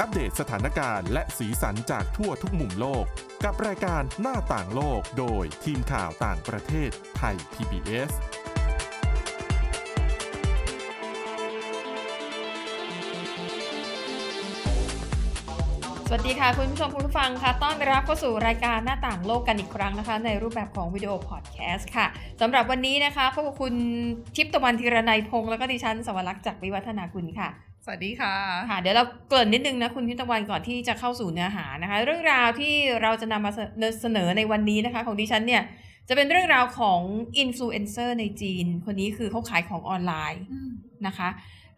อัปเดตสถานการณ์และสีสันจากทั่วทุกมุมโลก กับรายการหน้าต่างโลกโดยทีมข่าวต่างประเทศไทย PBS สวัสดีค่ะ คุณผู้ชมคุณผู้ฟังค่ะต้อนรับเข้าสู่รายการหน้าต่างโลกกันอีกครั้งนะคะ ในรูปแบบของวิดีโอพอดแคสต์ค่ะสำหรับวันนี้นะคะพบกับคุณทิพย์ตะวันธีรนัยพงษ์แล้วก็ดิฉันสวรักษ์จากวิวัฒนาคุณค่ะ สวัสดีค่ะค่ะ เดี๋ยวเราเกริ่นนิดนึงนะคุณทิพย์ตะวันก่อนที่จะเข้าสู่เนื้อหานะคะ เรื่องราวที่เราจะนำมาเสนอในวันนี้นะคะ ของดิฉันเนี่ยจะเป็นเรื่องราวของอินฟลูเอนเซอร์ในจีน คนนี้คือเขาขายของออนไลน์นะคะ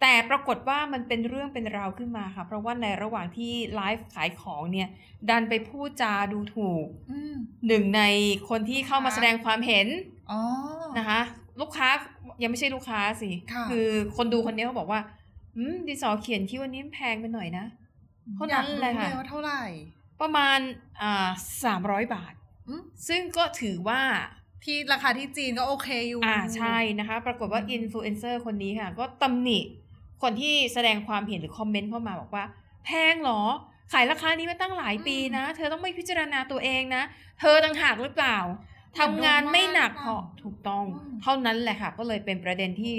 แต่ปรากฏว่ามันเป็นเรื่องเป็นราวขึ้นมาค่ะ เพราะว่าในระหว่างที่ไลฟ์ขายของเนี่ย ดันไปพูดจาดูถูกอืมหนึ่งในคนที่เข้ามาค่ะแสดงความเห็นอ๋อนะคะ ลูกค้ายังไม่ใช่ลูกค้าสิค่ะอคนดูคนนี้เขาบอกว่า อืมดินสอเขียนคิดว่านี้มันแพงไปหน่อยนะเท่านั้นเลยค่ะอยากรู้ว่าเท่าไหร่ ประมาณอ่าสามร้อยบาทอืมซึ่งก็ถือว่าที่ราคาที่จีนก็โอเคอยู่ อ่าใช่นะคะ ปรากฏว่าอืมอินฟลูเอนเซอร์คนนี้ค่ะ ก็ตำหนิ คนที่แสดงความเห็นหรือคอมเมนต์เข้ามาบอกว่า แพงเหรอ ขายราคานี้มาตั้งหลายปีนะ เธอต้องไม่พิจารณาตัวเองนะ เธอต่างหากหรือเปล่าทำงานไม่หนักพอถูกต้อง เท่านั้นแหละค่ะ ก็เลยเป็นประเด็นที่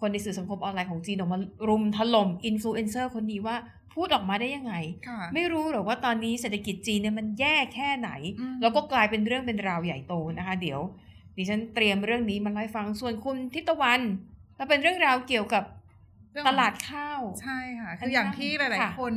คนในสื่อสังคมออนไลน์ของจีนออกมารุมถล่มอินฟลูเอนเซอร์คนนี้ว่าพูดออกมาได้ยังไงค่ะไม่รู้หรอกว่าตอนนี้เศรษฐกิจจีนเนี่ยมันแย่แค่ไหนอืมแล้วก็กลายเป็นเรื่องเป็นราวใหญ่โตนะคะ เดี๋ยว ดิฉันเตรียมเรื่องนี้มาเล่าให้ฟังส่วนคุณทิตวันแล้วเป็นเรื่องราวเกี่ยวกับเรื่องตของลาดข้าว ใช่ค่ะอัคืนอนี้อย่างที่หลายค่ะๆคน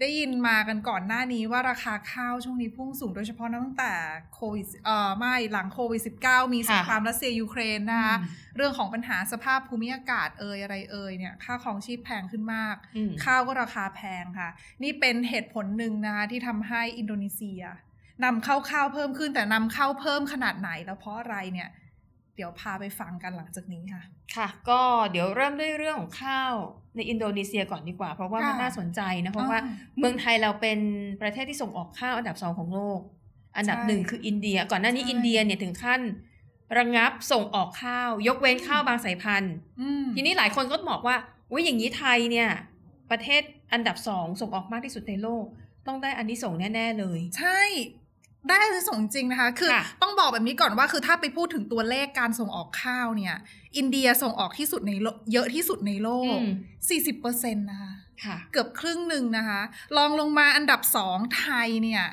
ได้ยินมากันก่อนหน้านี้ว่าราคาข้าวช่วงนี้พุ่งสูงโดยเฉพาะตั้งแต่โควิดเอ่อไม่หลังโควิด -19 มีสงครามรัสเซียยูเครนนะคะเรื่องของปัญหาสภาพภูมิอากาศเอ่ยอะไรเอ่ยเนี่ยค่าครองชีพแพงขึ้นมากอืมข้าวก็ราคาแพงค่ะ นี่เป็นเหตุผลหนึ่งนะคะที่ทำให้อินโดนีเซียนำเข้าข้าวเพิ่มขึ้นแต่นำเข้าเพิ่มขนาดไหนแล้วเพราะอะไรเนี่ย เดี๋ยวพาไปฟังกันหลังจากนี้ค่ะ ค่ะ ก็เดี๋ยวเริ่มด้วยเรื่องของข้าวในอินโดนีเซียก่อนดีกว่า เพราะว่ามันค่ะน่าสนใจนะ เพราะว่าอ่าเมืองไทยเราเป็นประเทศที่ส่งออกข้าวอันดับสองของโลก อันดับใช่หนึ่งคืออินเดีย ก่อนหน้านี้ใช่อินเดียเนี่ยถึงขั้นระงับส่งออกข้าว ยกเว้นข้าวบางสายพันธุ์อืมทีนี้หลายคนก็บอกว่าอุ้ยอย่างนี้ไทยเนี่ย ประเทศอันดับสองส่งออกมากที่สุดในโลก ต้องได้อันนี้ส่งส์แน่ ๆ เลย ใช่ ได้อานิสงส์จริงนะคะ คือค่ะต้องบอกแบบนี้ก่อนว่าคือถ้าไปพูดถึงตัวเลขการส่งออกข้าวเนี่ย อินเดียส่งออกที่สุดในโลกเยอะที่สุดในโลกอืม40%นะคะค่ะเกือบครึ่งหนึ่งนะคะลองลงมาอันดับสองไทยเนี่ย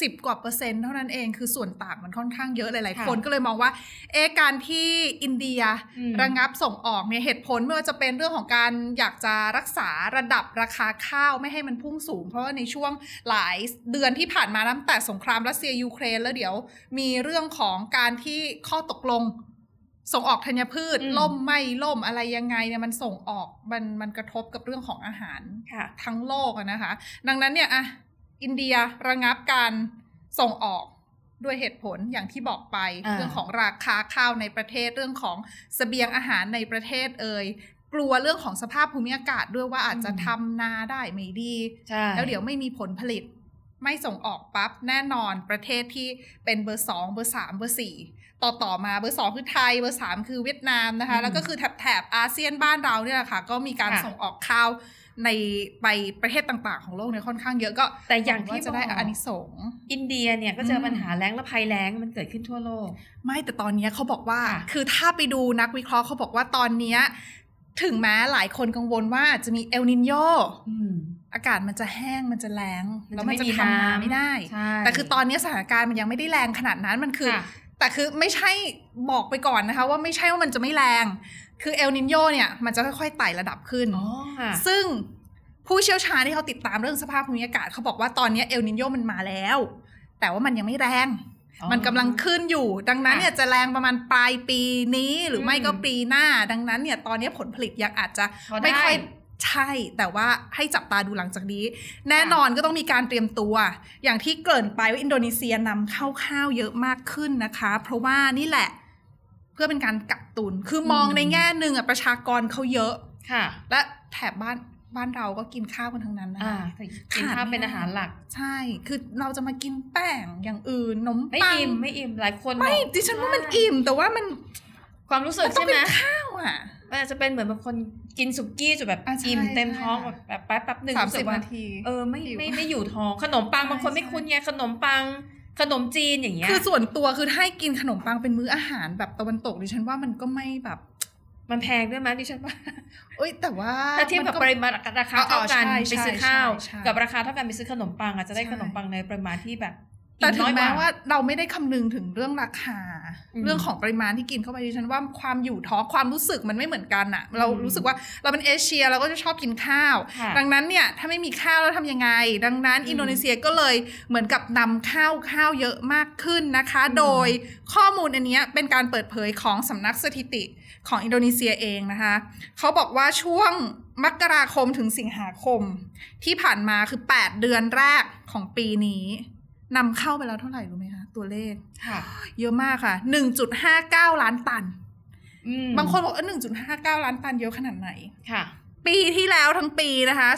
สิบกว่าเปอร์เซ็นต์เท่านั้นเองคือส่วนต่างมันค่อนข้างเยอะหลายค่ะๆคนก็เลยมองว่าเอะการที่อินเดียอืมระงับส่งออกเนี่ยเหตุผลไม่ว่าจะเป็นเรื่องของการอยากจะรักษาระดับราคาข้าวไม่ให้มันพุ่งสูง เพราะว่าในช่วงหลายเดือนที่ผ่านมาตั้งแต่สงครามรัสเซียยูเครนแล้วเดี๋ยว มีเรื่องของการที่ข้อตกลงส่งออกธัญพืชอืมล่มไม่ล่มอะไรยังไงเนี่ยมันส่งออกมันมันกระทบกับเรื่องของอาหารค่ะทั้งโลกอะนะคะ ดังนั้นเนี่ยอะ อินเดียระงับการส่งออกด้วยเหตุผลอย่างที่บอกไปอ่าเรื่องของราคาข้าวในประเทศเรื่องของเสบียงอาหารในประเทศเอ่ยกลัวเรื่องของสภาพภูมิอากาศด้วยว่าอาจจะทำนาได้ไม่ดีใช่แล้วเดี๋ยวไม่มีผลผลิต ไม่ส่งออกปั๊บแน่นอนประเทศที่เป็นเบอร์สองเบอร์สามเบอร์สี่ต่อต่อมาเบอร์สองคือไทยเบอร์สามคือเวียดนามนะคะ แล้วก็คือแถบแถบอาเซียนบ้านเราเนี่ยแหละค่ะ ก็มีการส่งออกข้าว ในไปประเทศต่างๆ ของโลกเนี่ยค่อนข้างเยอะก็ แต่อย่างที่หวัจะได้บอกอานิสงส์อินเดียเนี่ยก็เจออมปัญหาแล้งและภัยแล้งมันเกิดขึ้นทั่วโลก ไม่แต่ตอนเนี้ยเขาบอกว่าค่ะคือถ้าไปดูนักวิเคราะห์เขาบอกว่าตอนเนี้ยถึงแม้หลายคนกังวลว่าจะมีเอลนีโญอืมอากาศมันจะแห้งมันจะแล้งมันจะแล้วมันจะไม่มีทำนาน้ำไม่ได้ใช่แต่คือตอนนี้สถานการณ์มันยังไม่ได้แรงขนาดนั้นมันคือค่ะแต่คือไม่ใช่บอกไปก่อนนะคะ ว่าไม่ใช่ว่ามันจะไม่แรง คือเอลนินโยเนี่ยมันจะค่อยๆไต่ระดับขึ้นอ๋อค่ะซึ่งผู้เชี่ยวชาญที่เขาติดตามเรื่องสภาพภูมิอากาศเขาบอกว่าตอนนี้เอลนินโยมันมาแล้ว แต่ว่ามันยังไม่แรงอ๋อมันกำลังขึ้นอยู่ ดังนั้นค่ะเนี่ยจะแรงประมาณปลายปีนี้หรือไม่ก็อืมปีหน้า ดังนั้นเนี่ยตอนนี้ผลผลิตยังอาจจะพอได้ไม่ค่อยใช่ แต่ว่าให้จับตาดูหลังจากนี้ แน่นอนก็ต้องมีการเตรียมตัว อย่างที่เกริ่นไปว่าอินโดนีเซียนำเข้าข้าวเยอะมากขึ้นนะคะ เพราะว่านี่แหละเพื่อเป็นการกักตุน คือมองอืมในแง่หนึ่งอะประชากรเขาเยอะค่ะ และแถบบ้านบ้านเราก็กินข้าวกันทั้งนั้นนะอ่าคะกินข้าวเป็นอาหารหลัก ใช่ คือเราจะมากินแป้งอย่างอื่นนมไม่ปังอิ่มไม่อิ่มหลายคนไม่บอกดิฉันว่ามันอิ่ม แต่ว่ามันความรู้สึกมันต้องใช่ไหมเป็นข้าวอะมันอาจจะเป็นเหมือนบางคนกินสุกี้จนแบบอะใช่อิ่มเต็มใช่ท้องค่ะแบบแป๊บแป๊บหนึ่งสามรู้สิสึบกว่านาทีเออไม่หิวไม่ไม่อยู่ท้องขนมปังใช่บางคนไม่ใช่คุ้นไงขนมปัง ขนมจีนอย่างเงี้ยคือส่วนตัวคือถ้าให้กินขนมปังเป็นมื้ออาหารแบบตะวันตกดิฉันว่ามันก็ไม่แบบ มันแพงด้วยมั้ยดิฉันว่าเอ้ยแต่ว่าถ้าเทียบกับนปริมาณราคาเท่ากันอ๋อไปใช่ซื้อข้าวใช่ใช่กับราคาเท่ากันไปซื้อขนมปังอาจจะได้ใช่ขนมปังในปริมาณที่แบบแต่ถึน้งอยกแม้ว่าว่าเราไม่ได้คำนึงถึงเรื่องราคาอืม เรื่องของปริมาณที่กินเข้าไปดิฉันว่าความอยู่ท้องความรู้สึกมันไม่เหมือนกันอะเราอืมรู้สึกว่าเราเป็นเอเชียเราก็จะชอบกินข้าวค่ะดังนั้นเนี่ยถ้าไม่มีข้าวแล้วทำยังไง ดังนั้นอืมอินโดนีเซียก็เลยเหมือนกับนำข้าวข้าวเยอะมากขึ้นนะคะอืมโดยข้อมูลอันเนี้ยเป็นการเปิดเผยของสำนักสถิติของอินโดนีเซียเองนะคะเขาบอกว่าช่วงมกราคมถึงสิงหาคม ที่ผ่านมาคือ 8 เดือนแรกของปีนี้นำเข้าไปแล้วเท่าไหร่รู้ไหมคะ ตัวเลขค่ะเยอะมากค่ะ1.59ล้านตันอืมบางคนบอกว่า1.59ล้านตันเยอะขนาดไหนค่ะ ปีที่แล้วทั้งปีนะคะ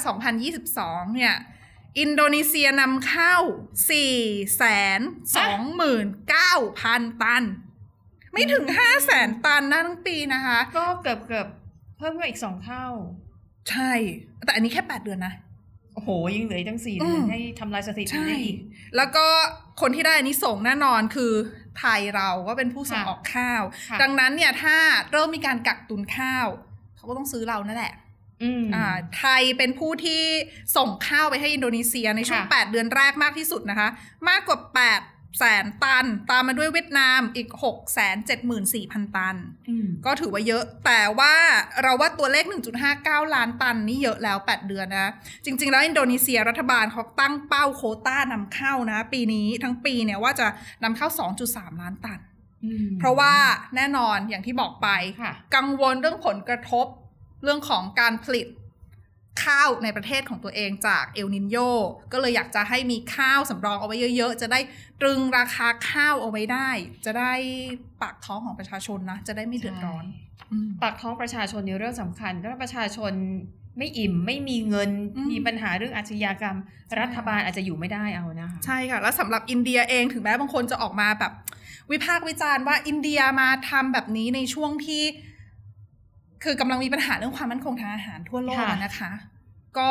2022เนี่ย อินโดนีเซียนำเข้า429,000ตัน ไม่ถึง500,000ตันนะทั้งปีนะคะ ก็เกือบเกือบเพิ่มขึ้นมาอีกสองเท่า ใช่ แต่อันนี้แค่8เดือนนะโอ้โห ยังเหลืออีกตั้งสี่เดือนอืมให้ทำลายสถิติใช่ได้อีก แล้วก็ คนที่ได้อันนี้ส่งส์แน่นอนคือไทยเราก็เป็นผู้ส่งค่ะออกข้าวค่ะดังนั้นเนี่ยถ้าเริ่มมีการกักตุนข้าว เขาก็ต้องซื้อเรานั่นแหละอืมอ่าไทยเป็นผู้ที่ส่งข้าวไปให้อินโดนีเซียในช่วงค่ะ8เดือนแรกมากที่สุดนะคะ มากกว่า 8 แสนตัน ตามมาด้วยเวียดนามอีก6 7 4 0 0 0ตันอืมก็ถือว่าเยอะ แต่ว่าเราว่าตัวเลข 1.59 ล้านตันนี่เยอะแล้ว 8 เดือนนะ จริง ๆ แล้วอินโดนีเซียรัฐบาลเขาตั้งเป้าโควต้านำเข้านะ ปีนี้ทั้งปีเนี่ยว่าจะนำเข้า 2.3 ล้านตันอืมเพราะว่าแน่นอนอย่างที่บอกไปค่ะกังวลเรื่องผลกระทบเรื่องของการผลิต ข้าวในประเทศของตัวเองจากเอลนินโยก็เลยอยากจะให้มีข้าวสำรองเอาไว้เยอะๆ จะได้ตรึงราคาข้าวเอาไว้ได้ จะได้ปากท้องของประชาชนนะ จะได้ไม่เดือดร้อนอืมปากท้องประชาชนในเรื่องสำคัญถ้าประชาชนไม่อิ่มไม่มีเงินอืมมีปัญหาเรื่องอาชญากรรมใช่รัฐบาลอาจจะอยู่ไม่ได้เอานะคะใช่ค่ะ แล้วสำหรับอินเดียเองถึงแม้บางคนจะออกมาแบบ วิพากษ์วิจารณ์ว่าอินเดียมาทำแบบนี้ในช่วงที่ คือกำลังมีปัญหาเรื่องความมั่นคงทางอาหารทั่วโลกอะนะคะ ก็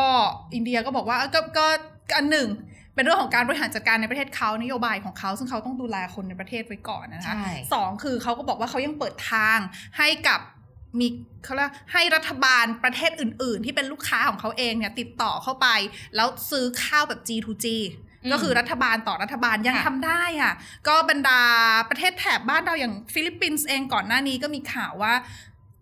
อินเดียก็บอกว่าเออก็ก็ก็อันหนึ่งเป็นเรื่องของการบริหารจัดการในประเทศเขานโยบายของเขาซึ่งเขาต้องดูแลคนในประเทศไว้ก่อนนะคะใช่สองคือเขาก็บอกว่าเขายังเปิดทางให้กับมีเขาเรียกให้รัฐบาลประเทศอื่น ๆ ที่เป็นลูกค้าของเขาเองเนี่ยติดต่อเข้าไป แล้วซื้อข้าวแบบ G2G อืมก็คือรัฐบาลต่อรัฐบาลยังค่ะทำได้อะก็บรรดาประเทศแถบบ้านเราอย่างฟิลิปปินส์เองก่อนหน้านี้ก็มีข่าวว่า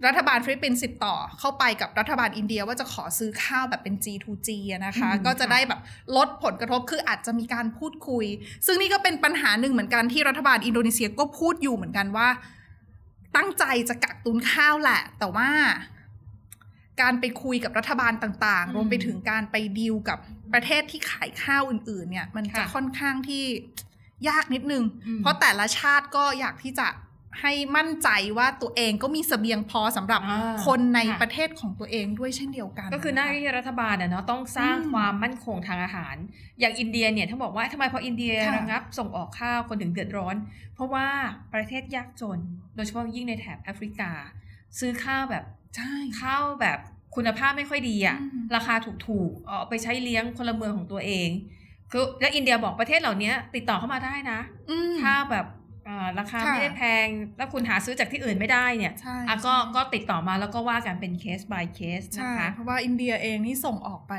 รัฐบาลฟิลิปปินส์ติดต่อเข้าไปกับรัฐบาลอินเดียว่าจะขอซื้อข้าวแบบเป็น G2G อะนะคะอืมก็จะค่ะได้แบบลดผลกระทบคืออาจจะมีการพูดคุย ซึ่งนี่ก็เป็นปัญหาหนึ่งเหมือนกันที่รัฐบาลอินโดนีเซียก็พูดอยู่เหมือนกันว่า ตั้งใจจะกักตุนข้าวแหละ แต่ว่า การไปคุยกับรัฐบาลต่างอืมๆรวมไปถึงการไปดีลกับประเทศที่ขายข้าวอื่น ๆ เนี่ย มันจะค่ะค่อนข้างที่ยากนิดนึงอืมเพราะแต่ละชาติก็อยากที่จะ ให้มั่นใจว่าตัวเองก็มีเสบียงพอสำหรับอ่าคนในค่ะประเทศของตัวเองด้วยเช่นเดียวกัน ก็คือหน้าที่รัฐบาลอะเนาะต้องสร้างอืมความมั่นคงทางอาหาร อย่างอินเดียเนี่ยท่านบอกว่าทำไมพออินเดียค่ะระงับ ส่งออกข้าวคนถึงเดือดร้อน เพราะว่าประเทศยากจน โดยเฉพาะยิ่งในแถบแอฟริกา ซื้อข้าวแบบใช่ข้าวแบบคุณภาพไม่ค่อยดีอะอืมราคาถูกๆเอาไปใช้เลี้ยงพลเมืองของตัวเองคือและอินเดียบอกประเทศเหล่านี้ติดต่อเข้ามาได้นะอืมข้าวแบบอ่า ราคาค่ะไม่ได้แพง แล้วคุณหาซื้อจากที่อื่นไม่ได้เนี่ยใช่อะก็ใช่ก็ติดต่อมาแล้วก็ว่ากันเป็นเคส by เคสใช่นะคะเพราะว่าอินเดียเองนี่ส่งออกไป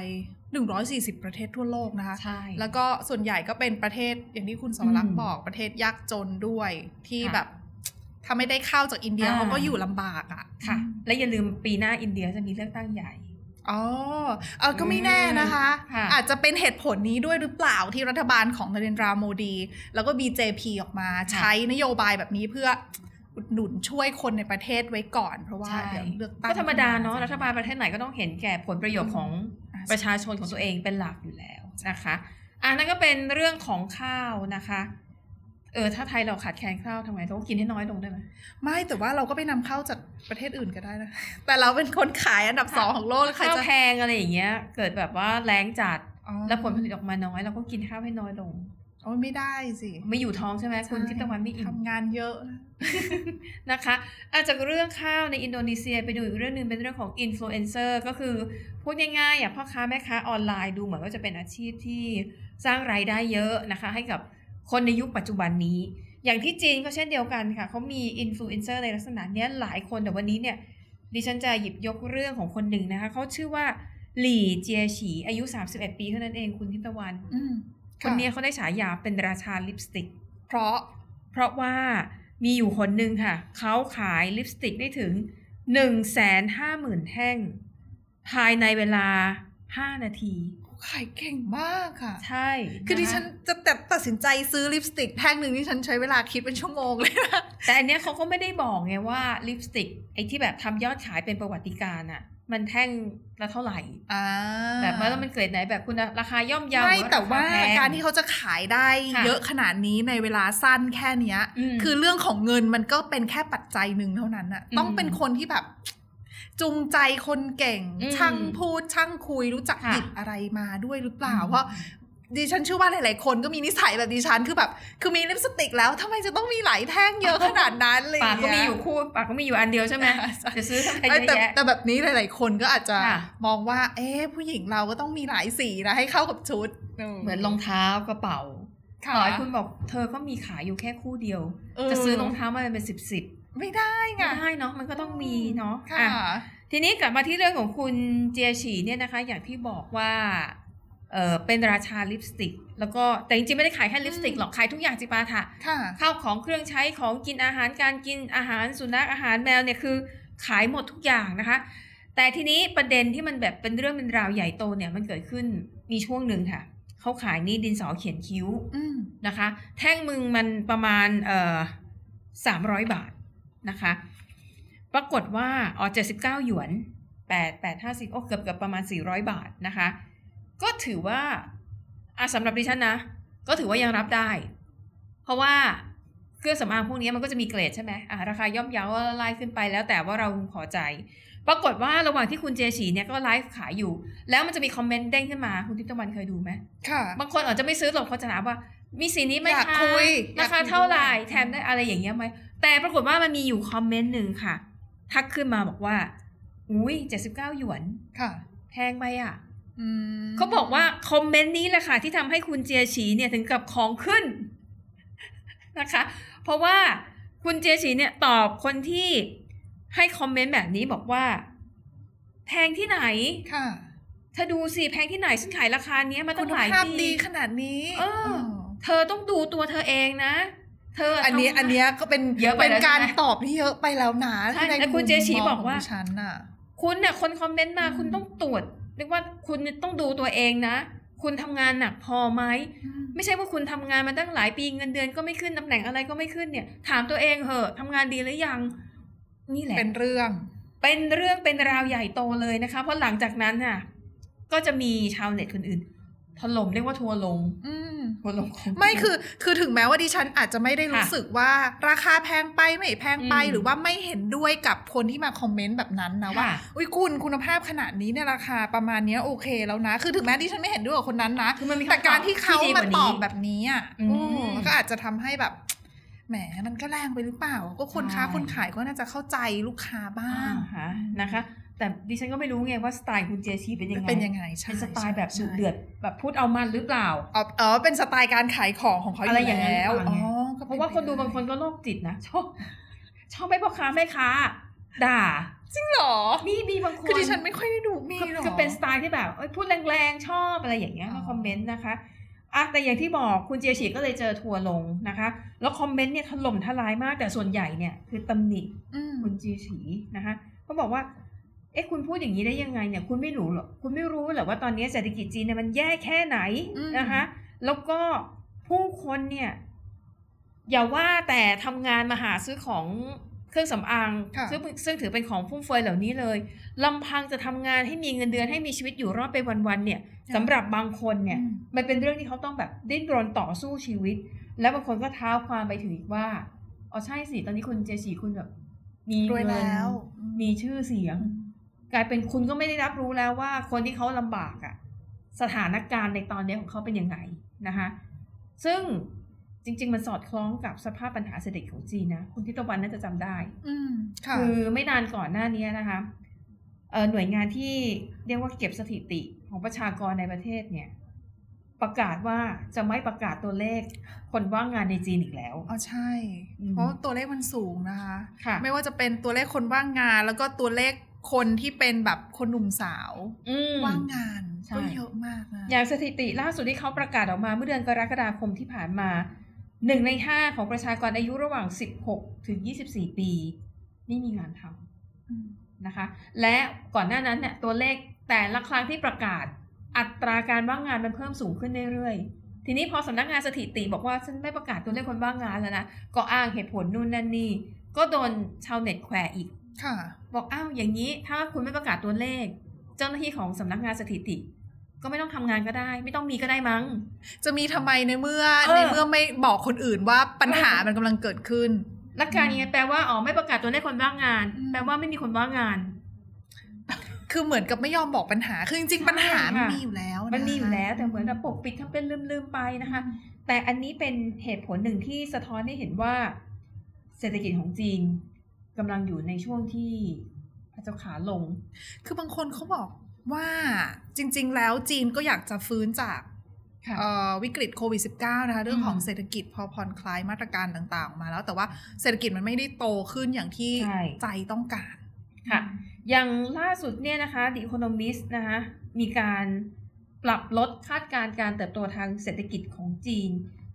140 ประเทศทั่วโลกนะคะใช่แล้วก็ส่วนใหญ่ก็เป็นประเทศอย่างที่คุณสวรักอืษ์มบอกประเทศยากจนด้วยที่ค่ะแบบถ้าไม่ได้ข้าวจากอินเดียอ่าเขาก็อยู่ลำบากอะค่ะ และอย่าลืมปีหน้าอินเดียจะมีเลือกตั้งใหญ่ อ๋อเออก็ไม่แน่นะคะ ค่ะอาจจะเป็นเหตุผลนี้ด้วยหรือเปล่าที่รัฐบาลของนเรนทราโมดี แล้วก็ BJP ออกมาใช้นโยบายแบบนี้เพื่ออุดหนุนช่วยคนในประเทศไว้ก่อน เพราะว่าใช่ เดี๋ยวเลือกตั้งก็ธรรมดาเนาะรัฐบาลประเทศไหนก็ต้องเห็นแก่ผลประโยชน์ของอ่าประชาชนของตัวเองเป็นหลักอยู่แล้วนะคะอะนั่นก็เป็นเรื่องของข้าวนะคะ เออถ้าไทยเราขาดแคลนข้าวทำไงเราก็กินให้น้อยลงได้ไหมไม่แต่ว่าเราก็ไปนำเข้าจากประเทศอื่นก็ได้นะแต่เราเป็นคนขายอันดับสองของโลกใครข้าวจะแพงอะไรอย่างเงี้ย เกิดแบบว่าแล้งจัดอ๋อแล้วผลผลิตออกมาน้อยเราก็กินข้าวให้น้อยลงโอ้ยไม่ได้สิไม่อยู่ท้องใช่ไหมคุณใช่ทิพย์ตะวันไม่อิ่มทำงานเยอะนะนะคะ อาจากเรื่องข้าวในอินโดนีเซียไปดูอีกเรื่องหนึ่งเป็นเรื่องของอินฟลูเอนเซอร์ก็คือพูดง่ายๆอะพ่อค้าแม่ค้าออนไลน์ดูเหมือนว่าจะเป็นอาชีพที่สร้างรายได้เยอะนะคะ ให้กับ คนในยุคปัจจุบันนี้ อย่างที่จีนก็เช่นเดียวกันค่ะเขามีอินฟลูเอนเซอร์ในลักษณะเนี้ยหลายคนแต่วันนี้เนี่ยดิฉันจะหยิบยกเรื่องของคนหนึ่งนะคะเขาชื่อว่าหลี่เจียฉีอายุ 31 ปีเท่านั้นเองคุณทิพย์ตะวันอืมคนเนี้ยเขาได้ฉายาเป็นราชาลิปสติก เพราะเพราะว่ามีอยู่คนหนึ่งค่ะ เขาขายลิปสติกได้ถึง1นึ่งแสนห้าหมื่นแท่ง ภายในเวลา 5 นาที ขายเก่งมากค่ะ ใช่ คือดิฉันจะแต่ตัดสินใจซื้อลิปสติกแท่งหนึ่งที่ฉันใช้เวลาคิดเป็นชั่วโมงเลยนะแต่อันเนี้ยเขาก็ไม่ได้บอกไงว่าลิปสติกไอ้ที่แบบทำยอดขายเป็นประวัติการณ์อะมันแท่งละเท่าไหร่อ่าแบบว่ามันเกรดไหนแบบคุณราคาย่อมเยาวไม่หรือแต่ว่าคแพงการที่เขาจะขายได้ค่ะเยอะขนาดนี้ในเวลาสั้นแค่เนี้ยอืมคือเรื่องของเงินมันก็เป็นแค่ปัจจัยหนึ่งเท่านั้นอะอืมต้องเป็นคนที่แบบ จูงใจคนเก่งอืมช่างพูดช่างคุยรู้จักค่ะหยิบอะไรมาด้วยหรือเปล่าอืมเพราะดิฉันเชื่อว่าหลาย ๆ คนก็มีนิสัยแบบดิฉันคือแบบ คือมีลิปสติกแล้วทำไมจะต้องมีหลายแท่งเยอะขนาดนั้นเลยปากก็มีอยู่คู่ปากก็มีอยู่อันเดียวใช่ไหมจะซื้อทำไมเยเอ้ยอะแต่แยะแต่แบบนี้หลาย ๆ คนก็อาจจะค่ะมองว่า เอ๊ะผู้หญิงเราก็ต้องมีหลายสีนะให้เข้ากับชุด เหมือนรองเท้ากระเป๋าค่ะต่อให้คุณบอกเธอก็มีขายอยู่แค่คู่เดียว จะซื้อรองเท้ามาเป็นสิบสิบ ไม่ได้ไงไม่ได้เนาะมันก็ต้องมีเนาะค่ะอะ ทีนี้กลับมาที่เรื่องของคุณเจียฉีเนี่ยนะคะ อย่างที่บอกว่าเออเป็นราชาลิปสติก แล้วก็แต่จริงๆไม่ได้ขายแค่ลิปสติกหรอกขายทุกอย่างจิปาถะค่ะข้าวของเครื่องใช้ของกินอาหารการกินอาหารสุนัขอาหารแมวเนี่ยคือขายหมดทุกอย่างนะคะ แต่ทีนี้ประเด็นที่มันแบบเป็นเรื่องเป็นราวใหญ่โตเนี่ยมันเกิดขึ้นมีช่วงหนึ่งค่ะเขาขายนี่ดินสอเขียนคิ้วอืมนะคะ แท่งมึงมันประมาณเอ่อสามร้อยบาท นะคะ ปรากฏว่าอ๋อเจ็ดสิบเก้าหยวนแปดแปดห้าสิบโอ้เกือบเกือบประมาณสี่ร้อยบาทนะคะ ก็ถือว่าอะสำหรับดิฉันนะ ก็ถือว่ายังรับได้ เพราะว่าเครื่องสำอางพวกนี้มันก็จะมีเกรดใช่ไหมอะราคาย่อมเยาว์ไล่ขึ้นไปแล้วแต่ว่าเราพอใจ ปรากฏว่าระหว่างที่คุณเจฉีเนี่ยก็ไลฟ์ขายอยู่ แล้วมันจะมีคอมเมนต์เด้งขึ้นมาคุณทิพย์ตะวันเคยดูไหมค่ะ บางคนอาจจะไม่ซื้อหรอกเขาจะถามว่า มีสีนี้ไหมอยากคะคุยราคาอยากคุยเท่าไหร่ด้วยแถมได้อะไรอย่างเงี้ยไหม แต่ปรากฏว่ามันมีอยู่คอมเมนต์หนึ่งค่ะ ทักขึ้นมาบอกว่า อุ้ยเจ็ดสิบเก้าหยวนค่ะแพงไปอะอืมเขาบอกว่าคอมเมนต์นี้แหละค่ะ ที่ทำให้คุณเจียฉีเนี่ยถึงกับของขึ้นนะคะ เพราะว่าคุณเจียฉีเนี่ยตอบคนที่ให้คอมเมนต์แบบนี้บอกว่า แพงที่ไหนค่ะเธอดูสิแพงที่ไหนฉันขายราคาเนี้ยมาคุตั้ณงหลายภาพปีดีขนาดนี้ เออ เธอต้องดูตัวเธอเองนะเธออันนี้ทำอันเนี้ยก็เป็นเยอะไปเป็นแล้วการใช่ไหมตอบที่เยอะไปแล้วนะใช่ในแล้วคุณมุมเจชีมงบอกว่าขงดิฉันน่ะ คุณเนี่ยคนคอมเมนต์มาอืมคุณต้องตรวจเรียกว่าคุณต้องดูตัวเองนะ คุณทำงานหนักพอไหมไม่ใช่ว่าคุณทำงานมาตั้งหลายปีเงินเดือนก็ไม่ขึ้นตำแหน่งอะไรก็ไม่ขึ้นเนี่ย ถามตัวเองเหอะทำงานดีหรือยัง นี่แหละเป็นเรื่อง เป็นเรื่องเป็นราวใหญ่โตเลยนะคะ เพราะหลังจากนั้นน่ะ ก็จะมีชาวเน็ตคนอื่นถล่มเรียกว่าทัวร์ลง อื มทัวร์ลงของไม่คือคือถึงแม้ว่าดิฉันอาจจะไม่ได้รู้ค่ะสึกว่าราคาแพงไปไม่แพงไปอืมหรือว่าไม่เห็นด้วยกับคนที่มาคอมเมนต์แบบนั้นนะว่าค่ะอุ้ยคุณคุณภาพขนาดนี้เนี่ยราคาประมาณเนี้ยโอเคแล้วนะ คือถึงแม้ดิฉันไม่เห็นด้วยกับคนนั้นนะคือมันมีแต่การที่เขาคำตอบที่ดีกมาว่านี้ตอบแบบนี้อะอืมโอ้ก็อาจจะทำให้แบบแหมมันก็แรงไปหรือเปล่า ก็คนค้าใช่คนขายก็น่าจะเข้าใจลูกค้าบ้าอ่างฮะนะคะ แต่ดิฉันก็ไม่รู้ไงว่าสไตล์คุณเจชีเป็นยังไง เป็นยังไงใช่เป็นสไตล์แบบดุใช่เดือดแบบพูดเอามันหรือเปล่าอ๋ออ๋อเป็นสไตล์การขายของของเขาอะไรอย่างนั้นแล้วหรือเปล่าอ๋ไงอก็เพราะว่าคนดูบางคนก็โรคจิตนะชอบชอบให้พ่อค้าแม่ค้า ด่าจริงเหรอ มีมีบางคน คือดิฉันไม่ค่อยได้ดูมีคือหรอคือเป็นสไตล์ที่แบบเอ้ยพูดแรงๆ ชอบอะไรอย่างเงี้ยอ๋อมาคอมเมนต์นะคะอะแต่อย่างที่บอกคุณเจียฉีก็เลยเจอทัวร์ลงนะคะ แล้วคอมเมนต์เนี่ยถล่มทลายมากแต่ส่วนใหญ่เนี่ยคือตำหนิอืมคุณเจียฉีนะคะเขาบอกว่า เอ๊ะคุณพูดอย่างนี้ได้ยังไงเนี่ยคุณไม่รู้หรอกคุณไม่รู้เหรอว่าตอนนี้เศรษฐกิจจีนเนี่ยมันแย่แค่ไหนนะคะแล้วก็ผู้คนเนี่ย อย่าว่าแต่ทำงานมาหาซื้อของเครื่องสำอางค่ะซึ่งซึ่งถือเป็นของฟุ่มเฟือยเหล่านี้เลยลำพังจะทำงานให้มีเงินเดือนให้มีชีวิตอยู่รอดไปวันๆเนี่ยสำหรับบางคนเนี่ยอืมมันเป็นเรื่องที่เขาต้องแบบดิ้นรนต่อสู้ชีวิต แล้วบางคนก็เท้าความไปถึงอีกว่าอ๋อใช่สิตอนนี้คุณเจสีคุณแบบ มีรวยเงินแล้วมีชื่อเสียง กลายเป็นคุณก็ไม่ได้รับรู้แล้วว่าคนที่เขาลำบากอะสถานการณ์ในตอนนี้ของเขาเป็นยังไงนะคะซึ่งจริง ๆ มันสอดคล้องกับสภาพปัญหาเศรษฐกิจของจีนนะคุณทิพย์ตะวันน่าจะจำได้ อืมค่ะคือไม่นานก่อนหน้านี้นะคะเอ่อหน่วยงานที่เรียกว่าเก็บสถิติของประชากรในประเทศเนี่ย ประกาศว่าจะไม่ประกาศตัวเลขคนว่างงานในจีนอีกแล้วอ๋อใช่อืมเพราะตัวเลขมันสูงนะคะค่ะไม่ว่าจะเป็นตัวเลขคนว่างงาน แล้วก็ตัวเลข คนที่เป็นแบบคนหนุ่มสาวอืมว่างงานใช่ก็เยอะมากนะอย่างสถิติล่าสุดที่เขาประกาศออกมาเมื่อเดือนกรกฎาคมที่ผ่านมาหนึ่งในห้าของประชากรอายุระหว่าง 16 ถึง 24 ปี ไม่มีงานทำอืมนะคะ และก่อนหน้านั้นเนี่ยตัวเลขแต่ละครั้งที่ประกาศอัตราการว่างงานมันเพิ่มสูงขึ้นเรื่อยๆ ทีนี้พอสำนักงานสถิติบอกว่าฉันไม่ประกาศตัวเลขคนว่างงานแล้วนะ ก็อ้างเหตุผลนู่นนั่นนี่ ก็โดนชาวเน็ตแขวะอีก ค่ะ บอกอ้าวอย่างนี้ถ้าคุณไม่ประกาศตัวเลข เจ้าหน้าที่ของสำนักงานสถิติ ก็ไม่ต้องทำงานก็ได้ ไม่ต้องมีก็ได้มั้ง จะมีทำไมในเมื่อเออในเมื่อไม่บอกคนอื่นว่าปัญหามันกำลังเกิดขึ้นหลักการนี้แปลว่าอ๋อไม่ประกาศตัวเลขคนว่างงานอืมแปลว่าไม่มีคนว่างงาน คือเหมือนกับไม่ยอมบอกปัญหาคือจริงๆปัญหามันใช่ค่ะมีอยู่แล้วะมันมีอยู่แล้วแต่เหมือนแบบปกปิดทำเป็นลืมๆไปนะคะ แต่อันนี้เป็นเหตุผลหนึ่งที่สะท้อนให้เห็นว่า เศรษฐกิจของจีน กำลังอยู่ในช่วงที่อาจจะขาลง คือบางคนเขาบอกว่าจริง ๆ แล้วจีนก็อยากจะฟื้นจากค่ะเอ่อวิกฤตโควิด -19 นะคะ เรื่องของอืมเศรษฐกิจพอผ่อนคลายมาตรการต่างๆออกมาแล้ว แต่ว่าเศรษฐกิจมันไม่ได้โตขึ้นอย่างที่ใช่ใจต้องการค่ะอย่างล่าสุดเนี่ยนะคะ The Economist นะคะมีการปรับลดคาดการณ์การเติบโตทางเศรษฐกิจของจีน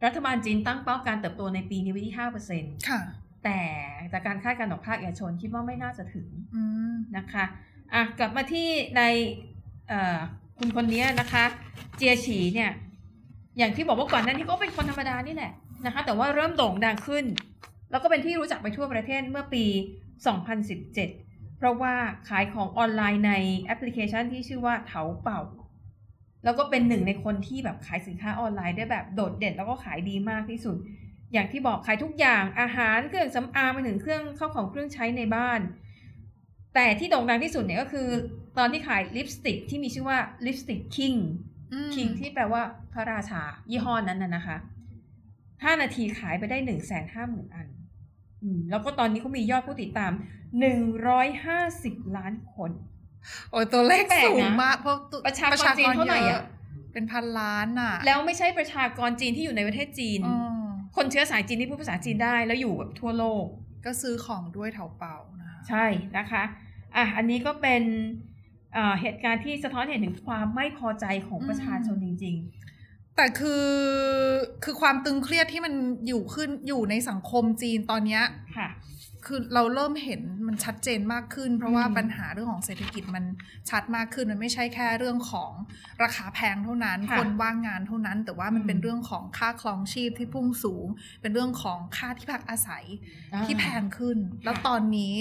รัฐบาลจีนตั้งเป้าการเติบโตในปีนี้ไว้ที่5%ค่ะ แต่จากการคาดการณ์ของภาคเอกชนคิดว่าไม่น่าจะถึงอืมนะคะอะกลับมาที่ในเอ่อคุณคนนี้นะคะเจียฉีเนี่ยอย่างที่บอกว่าก่อนหนั้านที่ก็เป็นคนธรรมดานี่แหละนะคะแต่ว่าเริ่มโด่งดังขึ้น แล้วก็เป็นที่รู้จักไปทั่วประเทศเมื่อปี 2017 เพราะว่าขายของออนไลน์ในแอปพลิเคชันที่ชื่อว่าเถาเป่า แล้วก็เป็นหนึ่งในคนที่แบบขายสินค้าออนไลน์ได้แบบโดดเด่นแล้วก็ขายดีมากที่สุด อย่างที่บอกขายทุกอย่างอาหารเครื่องสำอางไปถึงเครื่องเข้าของเครื่องใช้ในบ้าน แต่ที่โด่งดังที่สุดเนี่ยก็คือ ตอนที่ขายลิปสติกที่มีชื่อว่าลิปสติกคิงอืมคิงที่แปลว่าพระราชา ยี่ห้อนั้นน่ะนะคะห้านาทีขายไปได้หนึ่งแสนห้าหมื่นอันอืมแล้วก็ตอนนี้เขามียอดผู้ติดตามหนึ่งร้อยห้าสิบล้านคน โอ้ยตัวเลขแปลกนะสูงมากเพราะตัวประชากรจีนเท่าไหร่อะเป็นพันล้านอะ แล้วไม่ใช่ประชากรจีนที่อยู่ในประเทศจีน อ๋อ คนเชื้อสายจีนที่พูดภาษาจีนได้แล้วอยู่แบบทั่วโลก ก็ซื้อของด้วยเถาเป่านะคะใช่นะคะอะอันนี้ก็เป็นเอ่อเหตุการณ์ที่สะท้อนเห็นถึงความไม่พอใจของประชาชนจริงแต่คือคือความตึงเครียดที่มันอยู่ขึ้นอยู่ในสังคมจีนตอนเนี้ยๆค่ะ คือเราเริ่มเห็นมันชัดเจนมากขึ้น เพราะว่าอืมปัญหาเรื่องของเศรษฐกิจมันชัดมากขึ้นมันไม่ใช่แค่เรื่องของราคาแพงเท่านั้นค่ะคนว่างงานเท่านั้น แต่ว่ามันอืมเป็นเรื่องของค่าครองชีพที่พุ่งสูง เป็นเรื่องของค่าที่พักอาศัยที่แพงขึ้น แล้วตอนนี้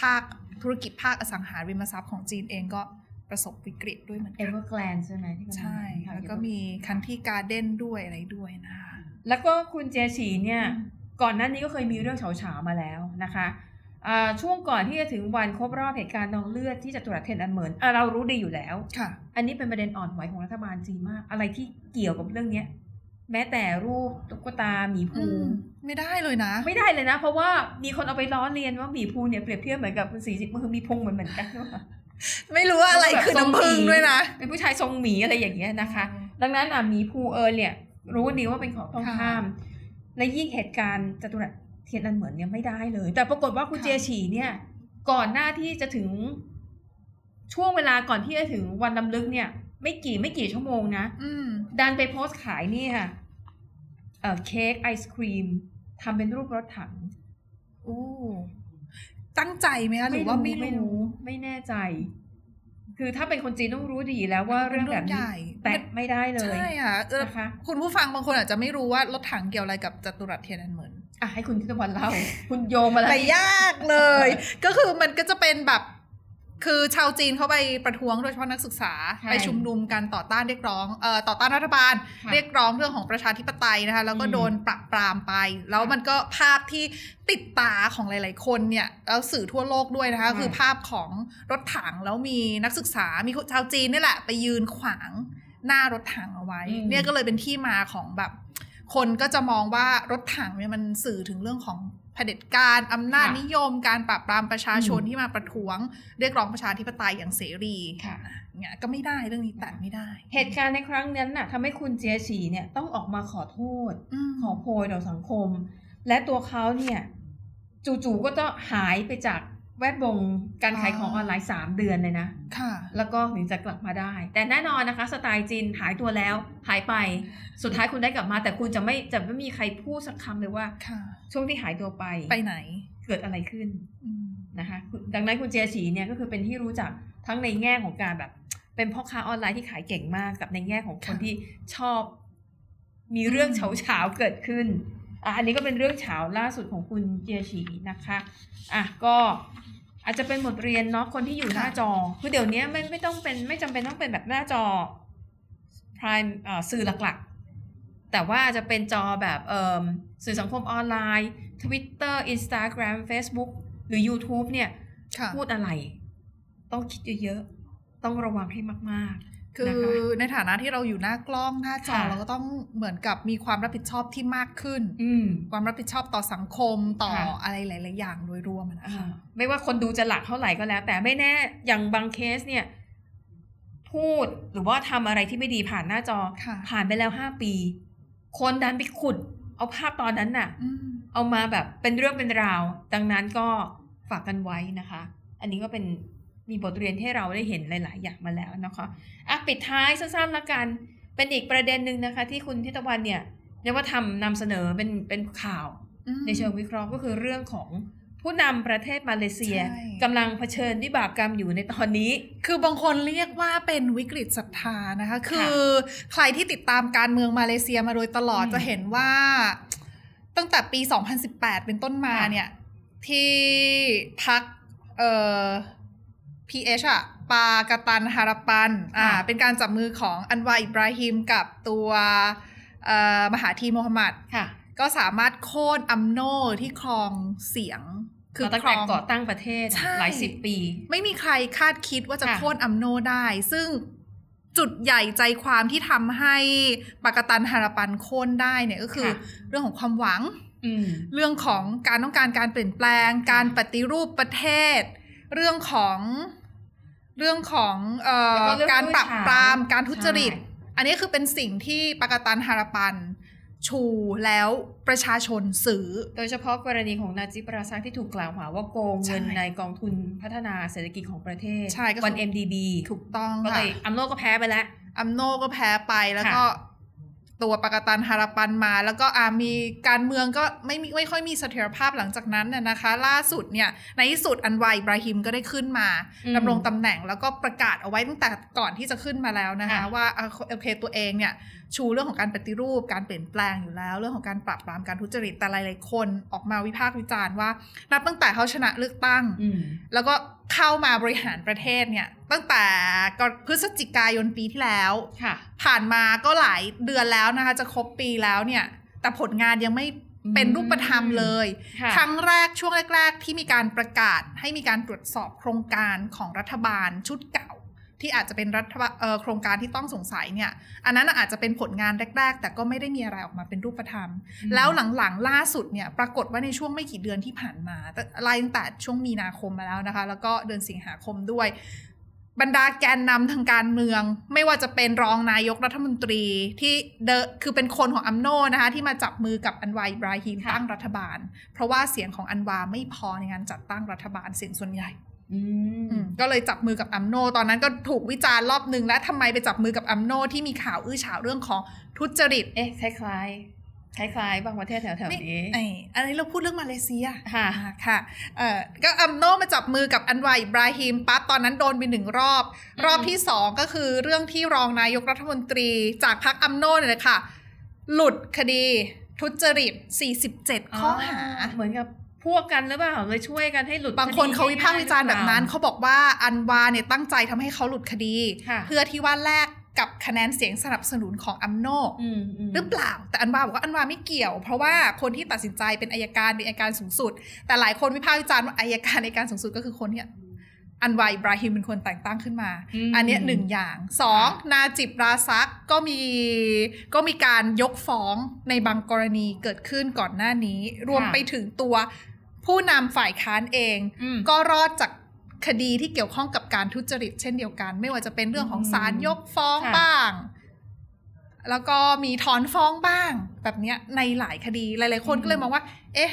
ภาคธุรกิจภาคอสังหาริมทรัพย์ของจีนเองก็ประสบวิกฤตด้วยเหมือนเอกันเวอร์แกลนใช่ไหมที่กำลังใช่ข่าแล้วก็เยอะมีคันที่การ์เด้นด้วยอะไรด้วยนะคะแล้วก็คุณเจยฉีเนี่ย ก่อนหน้านี้ก็เคยมีเรื่องเฉาๆมาแล้วนะคะอ่าช่วงก่อนที่จะถึงวันครบรอบเหตุการณ์นองเลือดที่จตุรัสเทยนอันเหมินอะเรารู้ดีอยู่แล้วค่ะ อันนี้เป็นประเด็นอ่อนไหวของรัฐบาลจีนมาก อะไรที่เกี่ยวกับเรื่องเนี้ย แม้แต่รูปตุ๊กตาหมีภูอืมไม่ได้เลยนะ ไม่ได้เลยนะ เพราะว่ามีคนเอาไปล้อเลียนว่าหมีภูเนี่ยเปรียบเทียบเหมือนกับสีสิบมือมีพุงเหมือนเหมือนกันไม่รู้ว่าอะไรคือน้ำผึ้งด้วยนะเป็นผู้ชายทรงหมีอะไรอย่างเงี้ยนะคะ ดังนั้นอะหมีภูเออเนี่ยรู้ดีว่าเป็นของต้องค่ะห้าม และยิ่งเหตุการณ์จตุรัสเทียนอันเหมือนเนี่ยไม่ได้เลย แต่ปรากฏว่าคุณค่ะเจยฉีเนี่ย ก่อนหน้าที่จะถึงช่วงเวลาก่อนที่จะถึงวันลำลึกเนี่ย ไม่กี่ไม่กี่ชั่วโมงนะอืมดันไปโพสต์ขายนี่ค่ะเอ่อเค้กไอศครีมทำเป็นรูปรถถังโอ้ตั้งใจไหมคะหรือว่าไม่ไม่รู้รู้ ไม่แน่ใจ คือถ้าเป็นคนจีนต้องรู้ดีแล้วว่าเรื่องแบบใหนี้ญ่แตะไม่ได้เลย ใช่ค่ะเออนะคะคุณผู้ฟังบางคนอาจจะไม่รู้ว่ารถถังเกี่ยวอะไรกับจตุรัสเทียนอันเหมือนอะให้คุณทิตวันเล่า คุณโยงมาแล้วแต่ยากเลย ก็คือมันก็จะเป็นแบบ คือชาวจีนเขาไปประท้วงโดยเฉพาะนักศึกษาใช่ไปชุมนุมกันต่อต้านเรียกร้องเอ่อต่อต้านรัฐบาลค่ะเรียกร้องเรื่องของประชาธิปไตยนะคะแล้วก็อืมโดนปรับปรามไป แล้วมันก็ภาพที่ติดตาของหลาย ๆ คนเนี่ยแล้วสื่อทั่วโลกด้วยนะคะคือภาพของรถถังแล้วมีนักศึกษามีชาวจีนนี่แหละไปยืนขวางหน้ารถถังเอาไว้ เนี่ยก็เลยเป็นที่มาของแบบ คนก็จะมองว่ารถถังเนี่ยมันสื่อถึงเรื่องของเผด็จการอำนาจค่ะนิยมการปราบปรามประชาชนอืมที่มาประท้วง เรียกร้องประชาธิปไตยอย่างเสรีค่ะเนี่ยก็ไม่ได้เรื่องนี้แตะไม่ได้ เหตุการณ์ในครั้งนั้นน่ะทำให้คุณเจียฉีเนี่ยต้องออกมาขอโทษมขอโพยต่อสังคม และตัวเขาเนี่ย จู่ๆก็ต้องหายไปจาก แวดวงการขายของออนไลน์สามเดือนเลยนะ ค่ะ แล้วก็ถึงจะกลับมาได้ แต่แน่นอนนะคะ สไตล์จีนหายตัวแล้ว หายไป สุดท้ายคุณได้กลับมา แต่คุณจะไม่จะไม่มีใครพูดสักคำเลยว่าค่ะช่วงที่หายตัวไป ไปไหน เกิดอะไรขึ้นอืมนะคะ ดังนั้นคุณเจียฉีเนี่ยก็คือเป็นที่รู้จักทั้งในแง่ของการแบบ เป็นพ่อค้าออนไลน์ที่ขายเก่งมาก กับในแง่ของคนค่ะที่ชอบ มีเรื่องอืมเฉาเฉาๆเกิดขึ้นอะอันนี้ก็เป็นเรื่องเฉาล่าสุดของคุณเจียฉีนะคะ อะก็ อาจจะเป็นบทเรียนเนาะคนที่อยู่หน้าจอคือเดี๋ยวนี้ไม่ไม่ต้องเป็นไม่จำเป็นต้องเป็นแบบหน้าจอ prime เอ่อสื่อหลักๆ แต่ว่าจะเป็นจอแบบเอ่มสื่อสังคมออนไลน์ Twitter Instagram Facebook หรือ YouTube เนี่ยค่ะพูดอะไร ต้องคิดเยอะๆ ต้องระวังให้มาก คือนะคะในฐานะที่เราอยู่หน้ากล้องหน้าจอค่ะเราก็ต้องเหมือนกับมีความรับผิดชอบที่มากขึ้นๆอืมความรับผิดชอบต่อสังคมต่อค่ะอะไรหลาย ๆ อย่างโดยรวมอะนะอ่าคะไม่ว่าคนดูจะหลักเท่าไหร่ก็แล้ว แต่ไม่แน่อย่างบางเคสเนี่ย พูดหรือว่าทำอะไรที่ไม่ดีผ่านหน้าจอค่ะผ่านไปแล้วห้าปี คนดันไปขุด เอาภาพตอนนั้นน่ะอืมเอามาแบบเป็นเรื่องเป็นราว ดังนั้นก็ฝากกันไว้นะคะ อันนี้ก็เป็น มีบทเรียนที่เราได้เห็นหลาย ๆ อย่างมาแล้วนะคะอะปิดท้ายสั้นๆละกัน เป็นอีกประเด็นหนึ่งนะคะ ที่คุณทิตวันเนี่ยเรียกว่าทำนำเสนอเป็นเป็นข่าวอืมในเชิงวิเคราะห์ก็คือเรื่องของผู้นำประเทศมาเลเซียใช่กำลังเผชิญวิบากกรรมอยู่ในตอนนี้ คือบางคนเรียกว่าเป็นวิกฤตศรัทธานะคะ คือใครที่ติดตามการเมืองมาเลเซียมาโดยตลอดอืมจะเห็นว่าตั้งแต่ปี 2018 เป็นต้นมาค่ะเนี่ย ที่พักเอ่อ PH อะปากาตันฮาราปันอ่าค่ะเป็นการจับมือของอันวาอิบราฮิมกับตัวเอ่อมหาธีโมฮัมหมัดค่ะ ก็สามารถโค่นอัมโนที่ครองเสียงคือตั้งครแต่องก่อตั้งประเทศใช่หลายสิบปี ไม่มีใครคาดคิดว่าจะค่ะโค่นอัมโนได้ ซึ่งจุดใหญ่ใจความที่ทำให้ปากาตันฮาราปันโค่นได้เนี่ยก็คือค่ะเรื่องของความหวังอืมเรื่องของการต้องการการเปลี่ยนแปลง การปฏิรูปประเทศ เรื่องของเรื่องของเอ่อแล้วก็เรื่องการปราบปรามผู้ชายการทุจริต ใช่ อันนี้คือเป็นสิ่งที่ปากาตันฮาราปัน ชูแล้วประชาชนซื้อ โดยเฉพาะกรณีของนาจิปราซักที่ถูกกล่าวหาว่าโกงเงินใช่ในกองทุนพัฒนาเศรษฐกิจของประเทศใช่ก็คือ วัน MDB ถูกต้องก็เลค่ะยอัมโนก็แพ้ไปแล้ว อัมโนก็แพ้ไปแล้วค่ะก็ ตัวปากาตันฮาราปันมา แล้วก็อามีการเมืองก็ไม่มีไม่ค่อยมีเสถียรภาพหลังจากนั้นน่ะนะคะ ล่าสุดเนี่ยในที่สุดอันวาอิบราฮิมก็ได้ขึ้นมาอืมดำรงตำแหน่งแล้วก็ประกาศเอาไว้ตั้งแต่ก่อนที่จะขึ้นมาแล้วนะคะค่ะว่าอะโอเคตัวเองเนี่ย ชูเรื่องของการปฏิรูป การเปลี่ยนแปลงอยู่แล้ว เรื่องของการปราบปรามการทุจริตแต่หลายๆคนออกมาวิพากษ์วิจารณ์ว่า นับตั้งแต่เขาชนะเลือกตั้งอืมแล้วก็เข้ามาบริหารประเทศเนี่ย ตั้งแต่ก่อนพฤศจิกายนปีที่แล้วค่ะผ่านมาก็หลายเดือนแล้วนะคะ จะครบปีแล้วเนี่ย แต่ผลงานยังไม่เป็นรูปธรรมเลยค่ะครั้งแรกช่วงแรก ๆ ที่มีการประกาศให้มีการตรวจสอบโครงการของรัฐบาลชุดเก่า ที่อาจจะเป็นรัฐบาลเอ่อโครงการที่ต้องสงสัยเนี่ย อันนั้นอาจจะเป็นผลงานแรก ๆ แต่ก็ไม่ได้มีอะไรออกมาเป็นรูปธรรมอืมแล้วหลังๆ ล่าสุดเนี่ย ปรากฏว่าในช่วงไม่กี่เดือนที่ผ่านมาแต่ไล่ตั้งแต่ช่วงมีนาคมมาแล้วนะคะ แล้วก็เดือนสิงหาคมด้วย บรรดาแกนนำทางการเมือง ไม่ว่าจะเป็นรองนายกรัฐมนตรีที่เดอะคือเป็นคนของอัมโนนะคะ ที่มาจับมือกับอันวาอิบราฮิมค่ะตั้งรัฐบาล เพราะว่าเสียงของอันวาไม่พอในการจัดตั้งรัฐบาลเสียงส่วนใหญ่อืมอืม ก็เลยจับมือกับอัมโน ตอนนั้นก็ถูกวิจารณ์รอบนึงและทำไมไปจับมือกับอัมโนที่มีข่าวอื้อฉาวเรื่องของทุจริต เอ๊ะคล้ายๆคล้ายๆบางประเทศแถวๆนี้ไอ้อันนี้เราพูดเรื่องมาเลเซีย ค่ะอ่าค่ะ เอ่อ ก็อัมโนมาจับมือกับอันวาร์ อิบราฮิมปั๊บตอนนั้นโดนไปหนึ่งรอบอืมรอบที่สองก็คือเรื่องที่รองนายกรัฐมนตรีจากพรรคอัมโนเนี่ยแหละค่ะ หลุดคดีทุจริต 47 ข้อหา เหมือนกับ พวกกันหรือเปล่าเลยช่วยกันให้หลุดบางคนเขาวิพากษ์วิจารณ์แบบนั้นคดีเขาบอกว่าอันวาเนี่ยตั้งใจทำให้เขาหลุดคดีค่ะเพื่อที่ว่าแลกกับคะแนนเสียงสนับสนุนของอัมโนอืมอืมหรือเปล่า แต่อันวาบอกว่าอันวาไม่เกี่ยว เพราะว่าคนที่ตัดสินใจเป็นอายการเป็นอายการสูงสุด แต่หลายคนวิพากษ์วิจารณ์ว่าอายการในการสูงสุดก็คือคนที่อันวาอิบราฮิมเป็นคนแต่งตั้งขึ้นมาอืมอันเนี้ยหนึ่งอย่างสองนาจิบราซักก็มีก็มีการยกฟ้องในบางกรณีเกิดขึ้นก่อนหน้านี้ รวมไปถึงตัว ผู้นำฝ่ายค้านเองอืมก็รอดจากคดีที่เกี่ยวข้องกับการทุจริตเช่นเดียวกัน ไม่ว่าจะเป็นเรื่องของอืมศาลยกฟ้องค่ะบ้าง แล้วก็มีถอนฟ้องบ้าง แบบเนี้ยในหลายคดี หลาย ๆ คนก็เลยมองว่า เอ๊ะ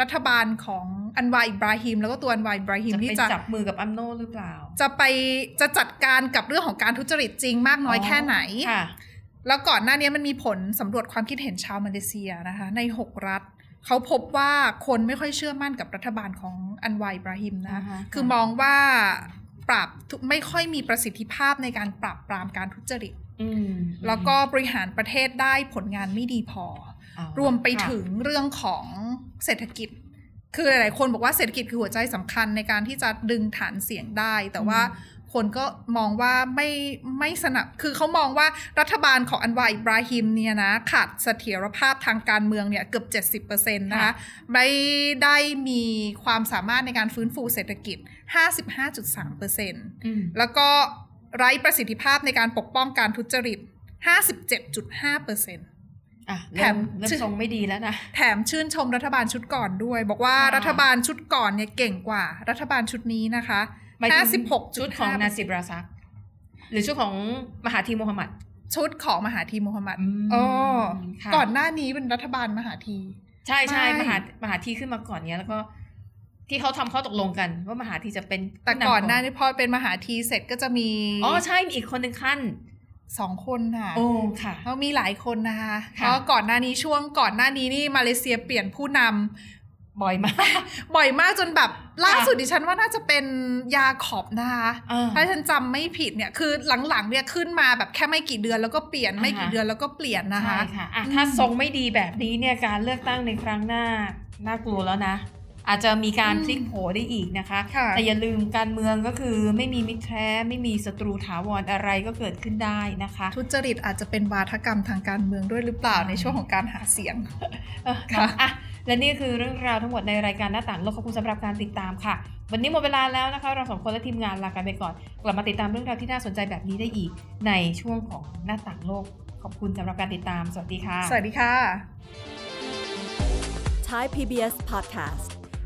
รัฐบาลของอันวาอิบราฮิม แล้วก็ตัวอันวาอิบราฮิมจะที่ไปจะจับมือกับอัมโนหรือเปล่า จะไปจะจัดการกับเรื่องของการทุจริตจริงมากน้อยแค่ไหนค่ะแล้วก่อนหน้านี้มันมีผลสำรวจความคิดเห็นชาวมาเลเซียนะคะ ใน 6 รัฐ เขาพบว่าคนไม่ค่อยเชื่อมั่นกับรัฐบาลของอันวาอิบราฮิมนะอ่าฮะคือมองว่าปราบไม่ค่อยมีประสิทธิภาพในการปราบปรามการทุจริตอืมแล้วก็บริหารประเทศได้ผลงานไม่ดีพอเอารวมไปค่ะถึงเรื่องของเศรษฐกิจ คือหลายๆคนบอกว่าเศรษฐกิจคือหัวใจสำคัญในการที่จะดึงฐานเสียงได้ แต่ว่า คนก็มองว่าไม่ไม่สนับ คือเขามองว่ารัฐบาลของอันวาอิบราฮิมเนี่ยนะขาดเสถียรภาพทางการเมืองเนี่ยเกือบ 70%นะคะค่ะไม่ได้มีความสามารถในการฟื้นฟูเศรษฐกิจ 55.3%อืมแล้วก็ไร้ประสิทธิภาพในการปกป้องการทุจริต 57.5%อะแถเริ่มมเริ่มทรงไม่ดีแล้วนะ แถมชื่นชมรัฐบาลชุดก่อนด้วย บอกว่าค่ะรัฐบาลชุดก่อนเนี่ยเก่งกว่ารัฐบาลชุดนี้นะคะ หมายถึง56ชุดของนาซิบราซัก หรือชุดของมหาธีโมฮัมหมัด ชุดของมหาธีมูฮัมหมัดอืมอ๋อค่ะก่อนหน้านี้เป็นรัฐบาลมหาธี ใช่ใช่ไม่มหามหาธีขึ้นมาก่อนเนี้ยแล้วก็ที่เขาทำข้อตกลงกัน ว่ามหาธีจะเป็นแต่ผู้ำก่อนหน้านี้พอเป็นมหาธีเสร็จก็จะมีอ๋อใช่มีอีกคนหนึ่งขั้นสองคนค่ะโอ้ค่ะเขามีหลายคนนะคะเพค่ะราะก่อนหน้านี้ช่วงก่อนหน้านี้นี่มาเลเซียเปลี่ยนผู้นำ บ่อยมาก บ่อยมากจนแบบล่าสุดดิฉันว่าน่าจะเป็นยาขอบนะคะอ่าถ้าฉันจำไม่ผิดเนี่ยคือหลังๆเนี่ยขึ้นมาแบบแค่ไม่กี่เดือนแล้วก็เปลี่ยนอ่าฮะไม่กี่เดือนแล้วก็เปลี่ยนนะคะใช่ค่ะอะอืมถ้าทรงไม่ดีแบบนี้เนี่ยการเลือกตั้งในครั้งหน้าน่ากลัวแล้วนะ อาจจะมีการพลิกโผได้อีกนะคะค่ะแต่อย่าลืมการเมืองก็คือไม่มีมิตรแท้ไม่มีศัตรูถาวรอะไรก็เกิดขึ้นได้นะคะ ทุจริตอาจจะเป็นวาทกรรมทางการเมืองด้วยหรือเปล่าอ่าในช่วงของการหาเสียงเออค่ะอะและนี่คือเรื่องราวทั้งหมดในรายการหน้าต่างโลกขอบคุณสำหรับการติดตามค่ะ วันนี้หมดเวลาแล้วนะคะ เราสองคนและทีมงานลากันไปก่อน กลับมาติดตามเรื่องราวที่น่าสนใจแบบนี้ได้อีก ในช่วงของหน้าต่างโลก ขอบคุณสำหรับการติดตาม สวัสดีค่ะ สวัสดีค่ะ Thai PBS podcast.